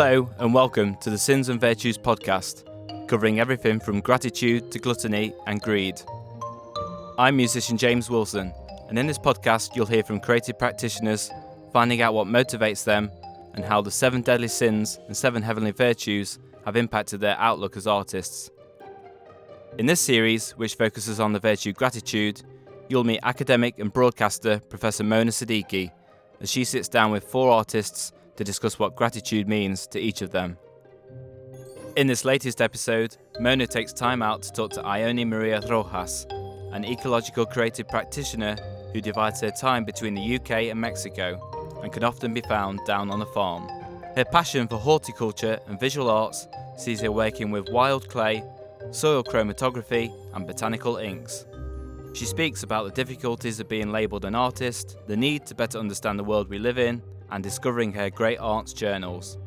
Hello, and welcome to the Sins and Virtues podcast, covering everything from gratitude to gluttony and greed. I'm musician James Wilson, and in this podcast, you'll hear from creative practitioners, finding out what motivates them and how the seven deadly sins and seven heavenly virtues have impacted their outlook as artists. In this series, which focuses on the virtue gratitude, you'll meet academic and broadcaster Professor Mona Siddiqui as she sits down with four artists to discuss what gratitude means to each of them. In this latest episode, Mona takes time out to talk to Ione Maria Rojas, an ecological creative practitioner who divides her time between the UK and Mexico and can often be found down on a farm. Her passion for horticulture and visual arts sees her working with wild clay, soil chromatography, and botanical inks. She speaks about the difficulties of being labelled an artist, the need to better understand the world we live in, and discovering her great aunt's journals.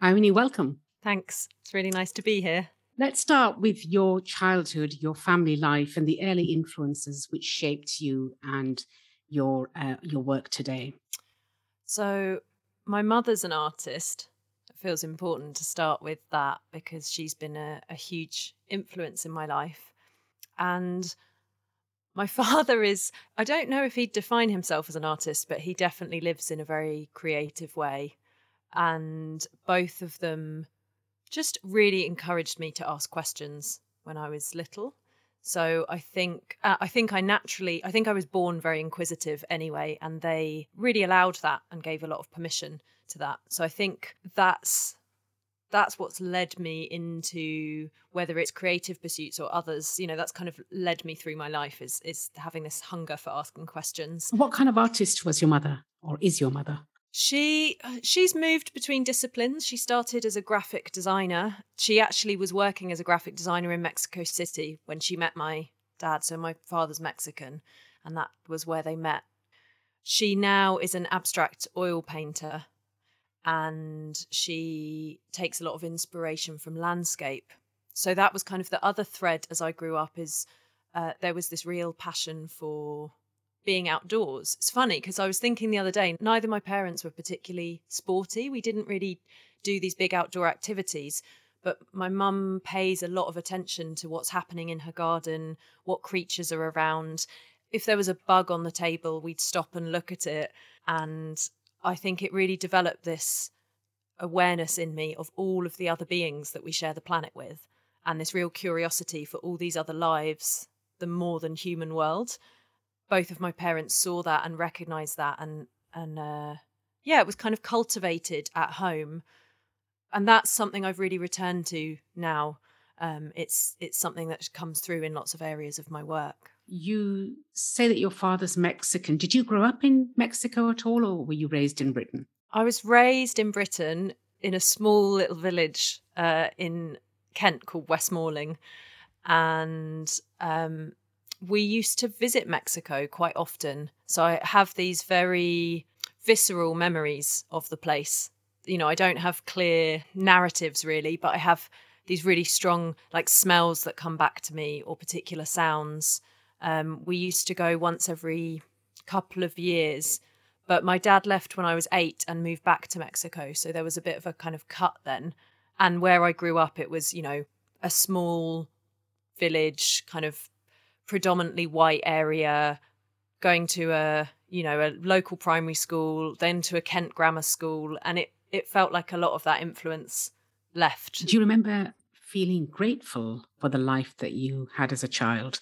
Ione, welcome. Thanks. It's really nice to be here. Let's start with your childhood, your family life, and the early influences which shaped you and your uh, your work today. So, my mother's an artist. It feels important to start with that because she's been a, a huge influence in my life. And my father is, I don't know if he'd define himself as an artist, but he definitely lives in a very creative way. And both of them just really encouraged me to ask questions when I was little. So I think uh, I think I naturally I think I was born very inquisitive anyway, and they really allowed that and gave a lot of permission to that. So I think that's that's what's led me into whether it's creative pursuits or others. You know that's kind of led me through my life is is having this hunger for asking questions. What kind of artist was your mother or is your mother? She uh, she's moved between disciplines. She started as a graphic designer. She actually was working as a graphic designer in mexico city when she met my dad. So my father's mexican and that was where they met. She now is an abstract oil painter and she takes a lot of inspiration from landscape. So that was kind of the other thread as I grew up is uh, there was this real passion for being outdoors. It's funny because I was thinking the other day, neither my parents were particularly sporty. We didn't really do these big outdoor activities, but my mum pays a lot of attention to what's happening in her garden, what creatures are around. If there was a bug on the table, we'd stop and look at it. And I think it really developed this awareness in me of all of the other beings that we share the planet with and this real curiosity for all these other lives, the more than human world. Both of my parents saw that and recognized that and and uh, yeah, it was kind of cultivated at home. And that's something I've really returned to now. Um, it's it's something that comes through in lots of areas of my work you say that your father's Mexican. Did you grow up in Mexico at all, or were you raised in Britain? I was raised in Britain in a small little village uh, in Kent called West Malling, And um, we used to visit Mexico quite often. So I have these very visceral memories of the place. You know, I don't have clear narratives really, but I have these really strong like smells that come back to me or particular sounds um, we used to go once every couple of years, but my dad left when I was eight and moved back to Mexico. So there was a bit of a kind of cut then. And where I grew up, it was, you know, a small village, kind of predominantly white area, going to a, you know, a local primary school, then to a Kent grammar school. And it, it felt like a lot of that influence left. Do you remember feeling grateful for the life that you had as a child?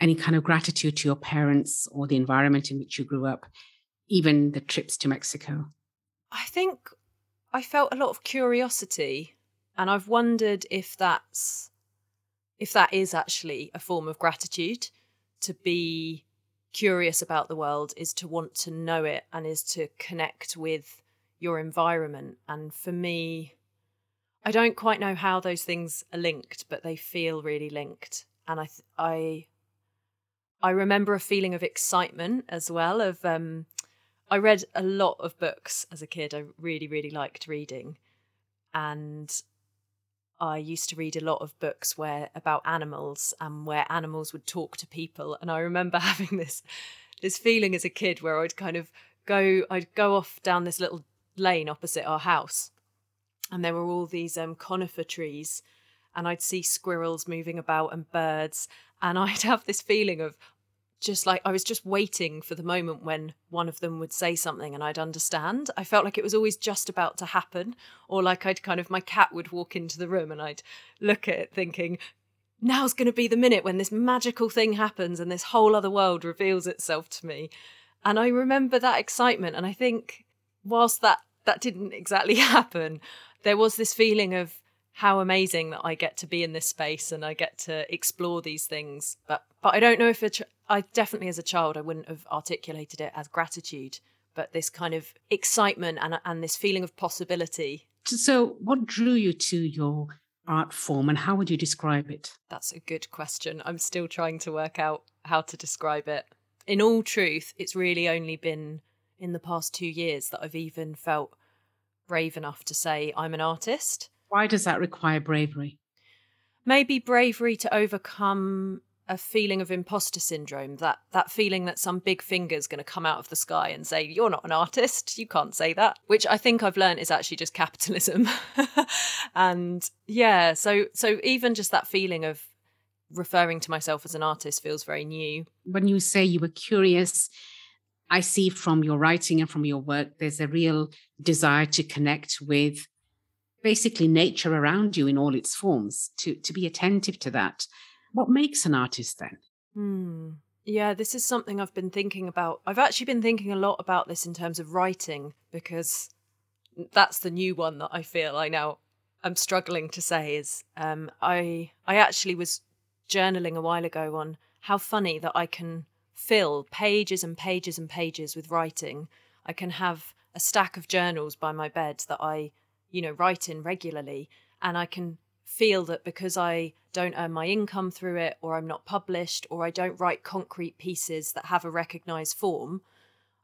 any kind of gratitude to your parents or the environment in which you grew up, even the trips to Mexico? I think I felt a lot of curiosity and I've wondered if that's if that is actually a form of gratitude to be curious about the world is to want to know it and is to connect with your environment and for me I don't quite know how those things are linked but they feel really linked and I th- I I remember a feeling of excitement as well. Of um, I read a lot of books as a kid. I really, really liked reading, and I used to read a lot of books where about animals and where animals would talk to people. And I remember having this this feeling as a kid where I'd kind of go I'd go off down this little lane opposite our house, and there were all these um, conifer trees, and I'd see squirrels moving about and birds, and I'd have this feeling of just like I was just waiting for the moment when one of them would say something and I'd understand. I felt like it was always just about to happen, or like I'd kind of my cat would walk into the room and I'd look at it thinking, now's going to be the minute when this magical thing happens and this whole other world reveals itself to me. And I remember that excitement. And I think, whilst that that didn't exactly happen, there was this feeling of how amazing that I get to be in this space and I get to explore these things. But but I don't know if it, I definitely as a child I wouldn't have articulated it as gratitude, but this kind of excitement and and this feeling of possibility. So, what drew you to your art form and how would you describe it? That's a good question. I'm still trying to work out how to describe it. In all truth, it's really only been in the past two years that I've even felt brave enough to say I'm an artist. Why does that require bravery? Maybe bravery to overcome a feeling of imposter syndrome that that feeling that some big finger's going to come out of the sky and say you're not an artist you can't say that which i think i've learned is actually just capitalism and yeah so so even just that feeling of referring to myself as an artist feels very new when you say you were curious i see from your writing and from your work there's a real desire to connect with basically nature around you in all its forms to to be attentive to that what makes an artist then? Hmm. Yeah, this is something I've been thinking about. I've actually been thinking a lot about this in terms of writing because that's the new one that I feel I now I'm struggling to say is um, I I actually was journaling a while ago on how funny that I can fill pages and pages and pages with writing. I can have a stack of journals by my bed that I, you know, write in regularly and I can feel that because I don't earn my income through it, or I'm not published, or I don't write concrete pieces that have a recognized form,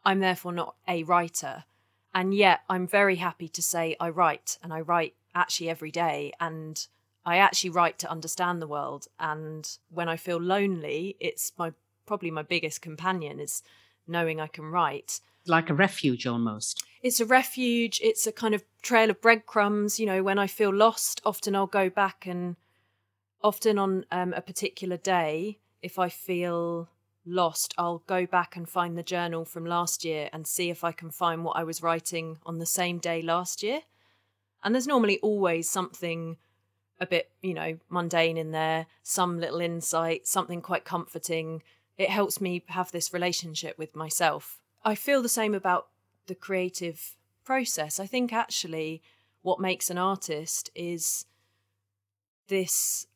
I'm therefore not a writer. And yet I'm very happy to say I write, and I write actually every day. And I actually write to understand the world. And when I feel lonely, it's my probably my biggest companion is knowing I can write like a refuge almost. It's a refuge. It's a kind of trail of breadcrumbs. You know, when I feel lost, often I'll go back and often on um, a particular day, if I feel lost, I'll go back and find the journal from last year and see if I can find what I was writing on the same day last year. And there's normally always something a bit, you know, mundane in there, some little insight, something quite comforting. It helps me have this relationship with myself I feel the same about the creative process. I think actually what makes an artist is this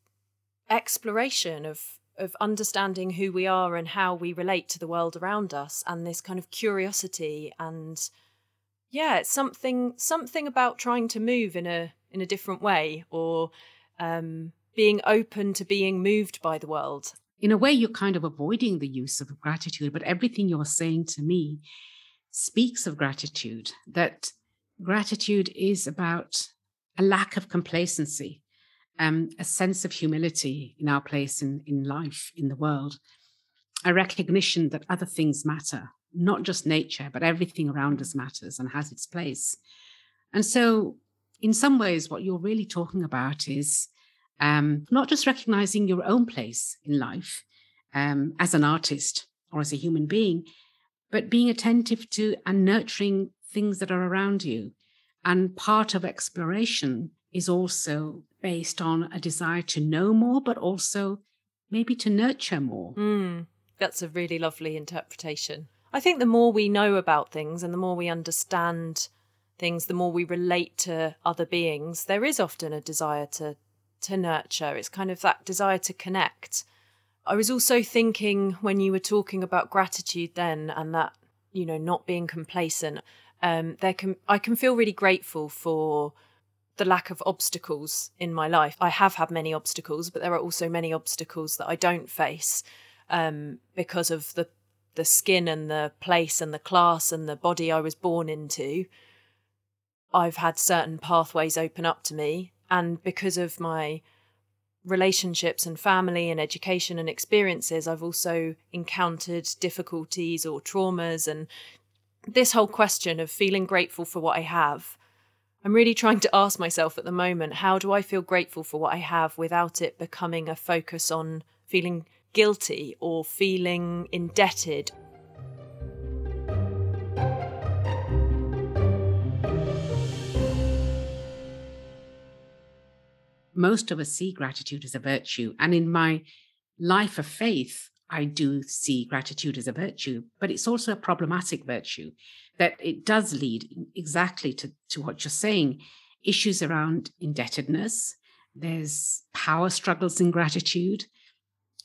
exploration of of understanding who we are and how we relate to the world around us and this kind of curiosity and yeah it's something something about trying to move in a in a different way or um, being open to being moved by the world in a way, you're kind of avoiding the use of gratitude, but everything you're saying to me speaks of gratitude, that gratitude is about a lack of complacency, um, a sense of humility in our place in, in life, in the world, a recognition that other things matter, not just nature, but everything around us matters and has its place. And so, in some ways, what you're really talking about is um, not just recognizing your own place in life um, as an artist or as a human being, but being attentive to and nurturing things that are around you. And part of exploration is also based on a desire to know more, but also maybe to nurture more. Mm, that's a really lovely interpretation. I think the more we know about things and the more we understand things, the more we relate to other beings, there is often a desire to to nurture. It's kind of that desire to connect. I was also thinking when you were talking about gratitude then and that, you know, not being complacent, um, there can I can feel really grateful for the lack of obstacles in my life. I have had many obstacles, but there are also many obstacles that I don't face um, because of the the skin and the place and the class and the body I was born into. I've had certain pathways open up to me and because of my relationships and family and education and experiences, I've also encountered difficulties or traumas and this whole question of feeling grateful for what I have, I'm really trying to ask myself at the moment how do I feel grateful for what I have without it becoming a focus on feeling guilty or feeling indebted most of us see gratitude as a virtue. And in my life of faith, I do see gratitude as a virtue, but it's also a problematic virtue that it does lead exactly to, to what you're saying issues around indebtedness. There's power struggles in gratitude.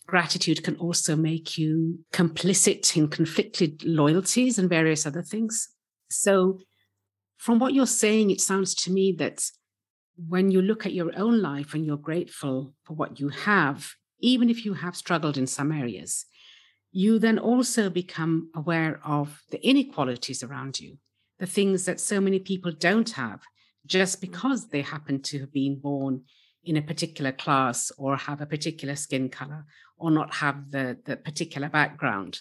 Gratitude can also make you complicit in conflicted loyalties and various other things. So, from what you're saying, it sounds to me that when you look at your own life and you're grateful for what you have, even if you have struggled in some areas, you then also become aware of the inequalities around you, the things that so many people don't have just because they happen to have been born in a particular class or have a particular skin color or not have the, the particular background.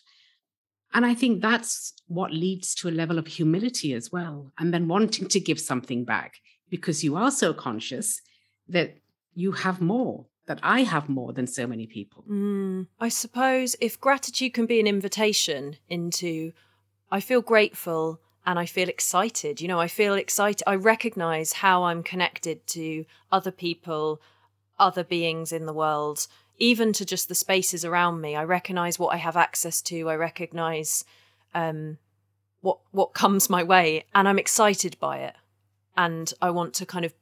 And I think that's what leads to a level of humility as well, and then wanting to give something back because you are so conscious that you have more, that I have more than so many people. Mm, I suppose if gratitude can be an invitation into, I feel grateful and I feel excited. You know, I feel excited. I recognize how I'm connected to other people, other beings in the world, even to just the spaces around me. I recognize what I have access to. I recognize um, what what comes my way, and I'm excited by it and I want to kind of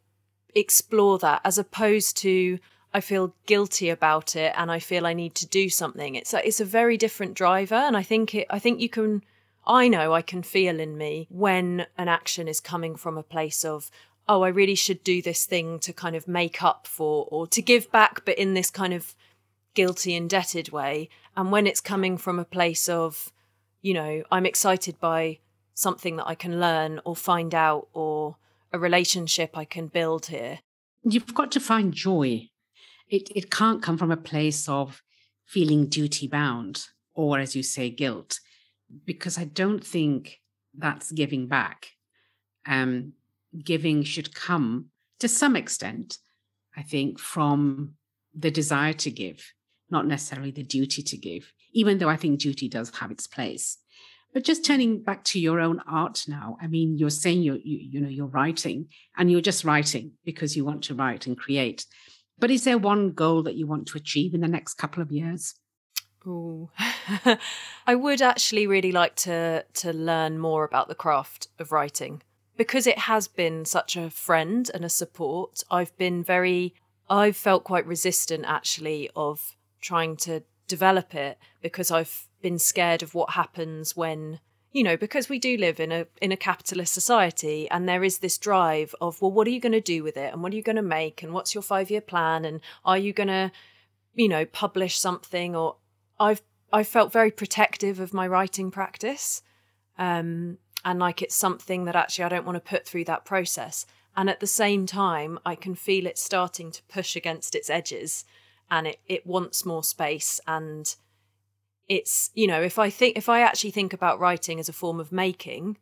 explore that as opposed to I feel guilty about it and I feel I need to do something. It's a, it's a very different driver and I think it I think you can I know I can feel in me when an action is coming from a place of oh I really should do this thing to kind of make up for or to give back but in this kind of guilty indebted way and when it's coming from a place of you know I'm excited by something that I can learn or find out or a relationship I can build here. You've got to find joy. It, it can't come from a place of feeling duty bound or, as you say, guilt, because I don't think that's giving back. Um, giving should come to some extent, I think, from the desire to give, not necessarily the duty to give, even though I think duty does have its place. But just turning back to your own art now, I mean, you're saying you're, you, you know, you're writing and you're just writing because you want to write and create. But is there one goal that you want to achieve in the next couple of years? Oh, I would actually really like to to learn more about the craft of writing because it has been such a friend and a support. I've been very, I've felt quite resistant actually of trying to develop it because I've been scared of what happens when you know because we do live in a in a capitalist society and there is this drive of well what are you going to do with it and what are you going to make and what's your 5 year plan and are you going to you know publish something or I've I felt very protective of my writing practice um and like it's something that actually I don't want to put through that process. And at the same time I can feel it starting to push against its edges and it it wants more space and it's you know if i think if i actually think about writing as a form of making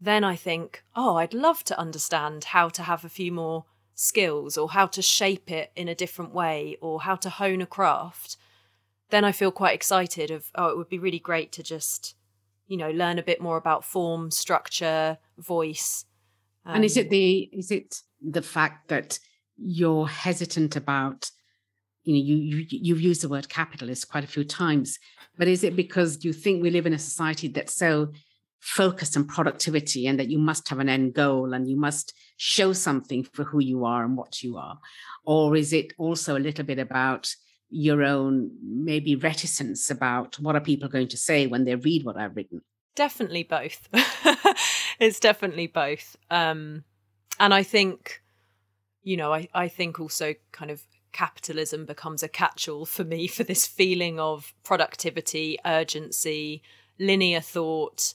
then i think oh i'd love to understand how to have a few more skills or how to shape it in a different way or how to hone a craft then i feel quite excited of oh it would be really great to just you know learn a bit more about form structure voice um, and is it um, the is it the fact that you're hesitant about you know you, you you've used the word capitalist quite a few times but is it because you think we live in a society that's so focused on productivity and that you must have an end goal and you must show something for who you are and what you are? Or is it also a little bit about your own maybe reticence about what are people going to say when they read what i've written? Definitely both. It's definitely both. Um and i think you know I, I think also kind of capitalism becomes a catch-all for me for this feeling of productivity, urgency, linear thought,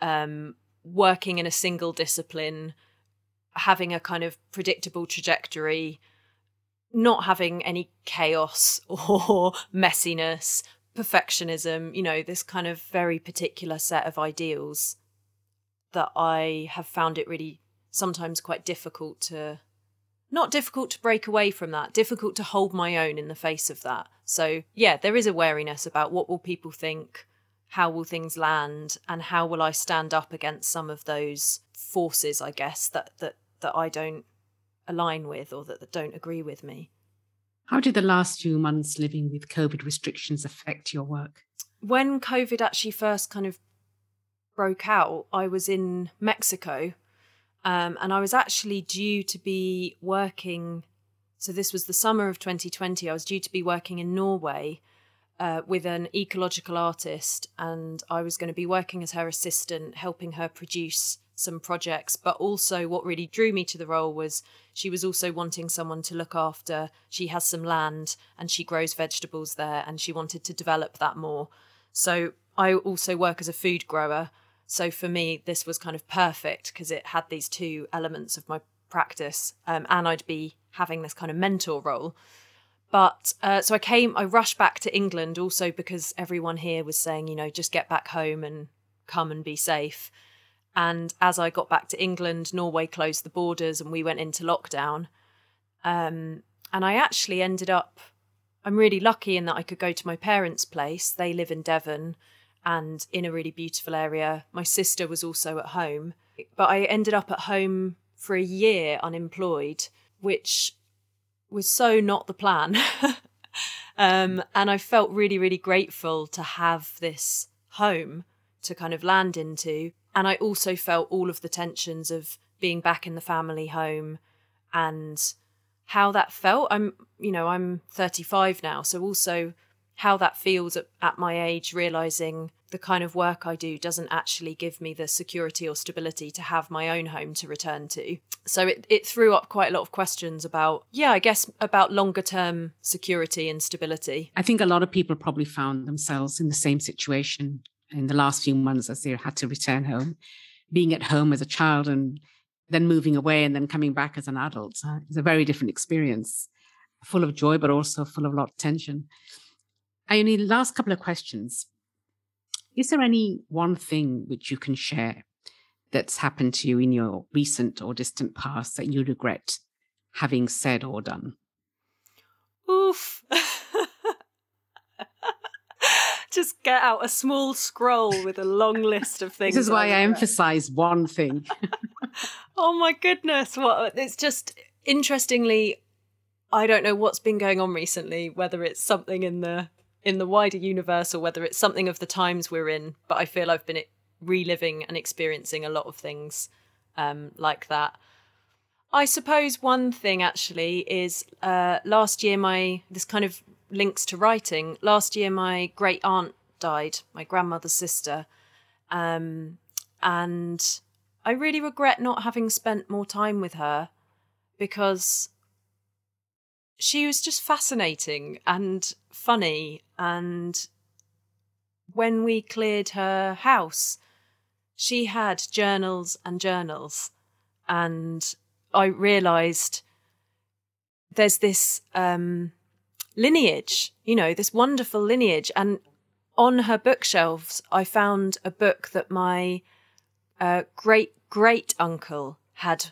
um, working in a single discipline, having a kind of predictable trajectory, not having any chaos or messiness, perfectionism, you know, this kind of very particular set of ideals. that I have found it really sometimes quite difficult to not difficult to break away from that, difficult to hold my own in the face of that. So, yeah, there is a wariness about what will people think, how will things land, and how will I stand up against some of those forces, I guess, that that that I don't align with or that, that don't agree with me. How did the last few months living with COVID restrictions affect your work? When COVID actually first kind of broke out, I was in Mexico um, and I was actually due to be working. So, this was the summer of 2020. I was due to be working in Norway uh, with an ecological artist, and I was going to be working as her assistant, helping her produce some projects. But also, what really drew me to the role was she was also wanting someone to look after. She has some land and she grows vegetables there, and she wanted to develop that more. So, I also work as a food grower. So for me, this was kind of perfect because it had these two elements of my practice, um, and I'd be having this kind of mentor role. But uh, so I came, I rushed back to England also because everyone here was saying, you know, just get back home and come and be safe. And as I got back to England, Norway closed the borders and we went into lockdown. Um, and I actually ended up, I'm really lucky in that I could go to my parents' place. They live in Devon and in a really beautiful area. My sister was also at home, but I ended up at home for a year unemployed, which was so not the plan. um, and I felt really, really grateful to have this home to kind of land into. And I also felt all of the tensions of being back in the family home and how that felt. I'm, you know, I'm 35 now, so also how that feels at, at my age, realizing the kind of work I do doesn't actually give me the security or stability to have my own home to return to. So it, it threw up quite a lot of questions about, yeah, I guess about longer term security and stability. I think a lot of people probably found themselves in the same situation in the last few months as they had to return home. Being at home as a child and then moving away and then coming back as an adult uh, is a very different experience, full of joy, but also full of a lot of tension. I only last couple of questions. Is there any one thing which you can share that's happened to you in your recent or distant past that you regret having said or done? Oof. Just get out a small scroll with a long list of things. This is why I, I emphasize one thing. oh my goodness. What it's just interestingly I don't know what's been going on recently, whether it's something in the in the wider universe or whether it's something of the times we're in. But I feel I've been reliving and experiencing a lot of things um, like that. I suppose one thing actually is uh, last year my this kind of links to writing. Last year my great aunt died, my grandmother's sister, um, and I really regret not having spent more time with her because she was just fascinating and funny. And when we cleared her house, she had journals and journals. And I realized there's this um, lineage, you know, this wonderful lineage. And on her bookshelves, I found a book that my uh, great great uncle had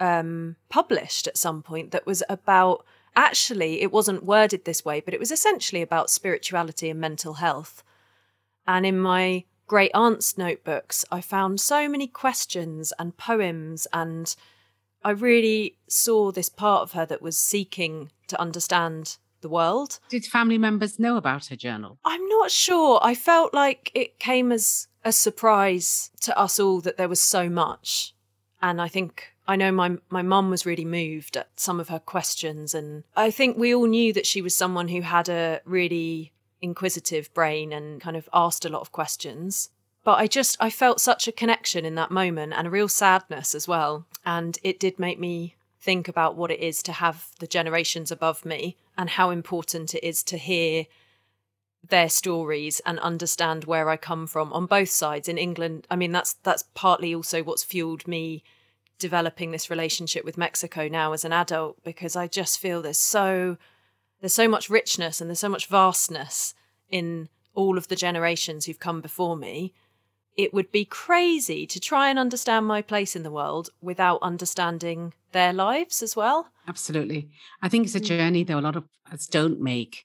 um, published at some point that was about actually, it wasn't worded this way, but it was essentially about spirituality and mental health. And in my great aunt's notebooks, I found so many questions and poems, and I really saw this part of her that was seeking to understand the world. Did family members know about her journal? I'm not sure. I felt like it came as a surprise to us all that there was so much. And I think I know my my mum was really moved at some of her questions, and I think we all knew that she was someone who had a really inquisitive brain and kind of asked a lot of questions. But I just I felt such a connection in that moment and a real sadness as well, and it did make me think about what it is to have the generations above me and how important it is to hear their stories and understand where I come from on both sides in England. I mean that's that's partly also what's fueled me developing this relationship with Mexico now as an adult because I just feel there's so there's so much richness and there's so much vastness in all of the generations who've come before me. it would be crazy to try and understand my place in the world without understanding their lives as well. Absolutely. I think it's a mm. journey, though, a lot of us don't make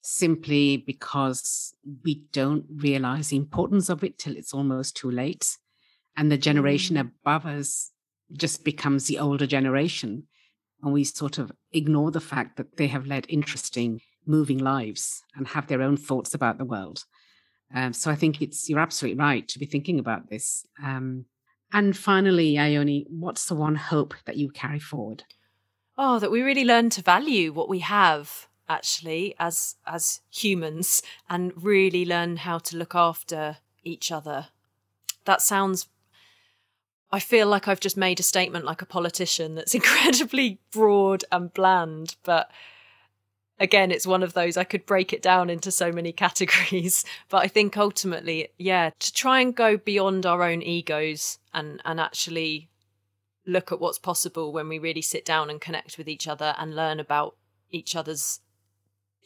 simply because we don't realize the importance of it till it's almost too late. And the generation mm. above us just becomes the older generation. And we sort of ignore the fact that they have led interesting, moving lives and have their own thoughts about the world. Um, so I think it's you're absolutely right to be thinking about this. Um, and finally, Ione, what's the one hope that you carry forward? Oh, that we really learn to value what we have actually as as humans and really learn how to look after each other. That sounds I feel like I've just made a statement like a politician that's incredibly broad and bland, but again, it's one of those I could break it down into so many categories. But I think ultimately, yeah, to try and go beyond our own egos and and actually look at what's possible when we really sit down and connect with each other and learn about each other's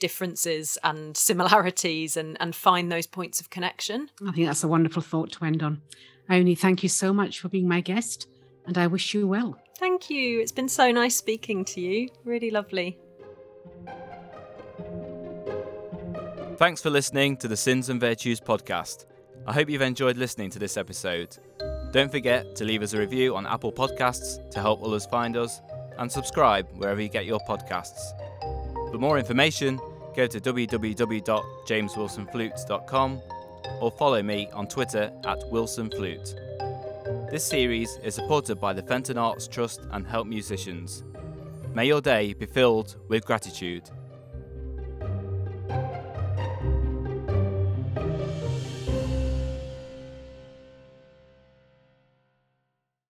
differences and similarities and, and find those points of connection. I think that's a wonderful thought to end on. Ione, thank you so much for being my guest and I wish you well. Thank you. It's been so nice speaking to you. Really lovely. Thanks for listening to the Sins and Virtues podcast. I hope you've enjoyed listening to this episode. Don't forget to leave us a review on Apple Podcasts to help others find us, and subscribe wherever you get your podcasts. For more information, go to www.jameswilsonflute.com or follow me on Twitter at WilsonFlute. This series is supported by the Fenton Arts Trust and Help Musicians. May your day be filled with gratitude.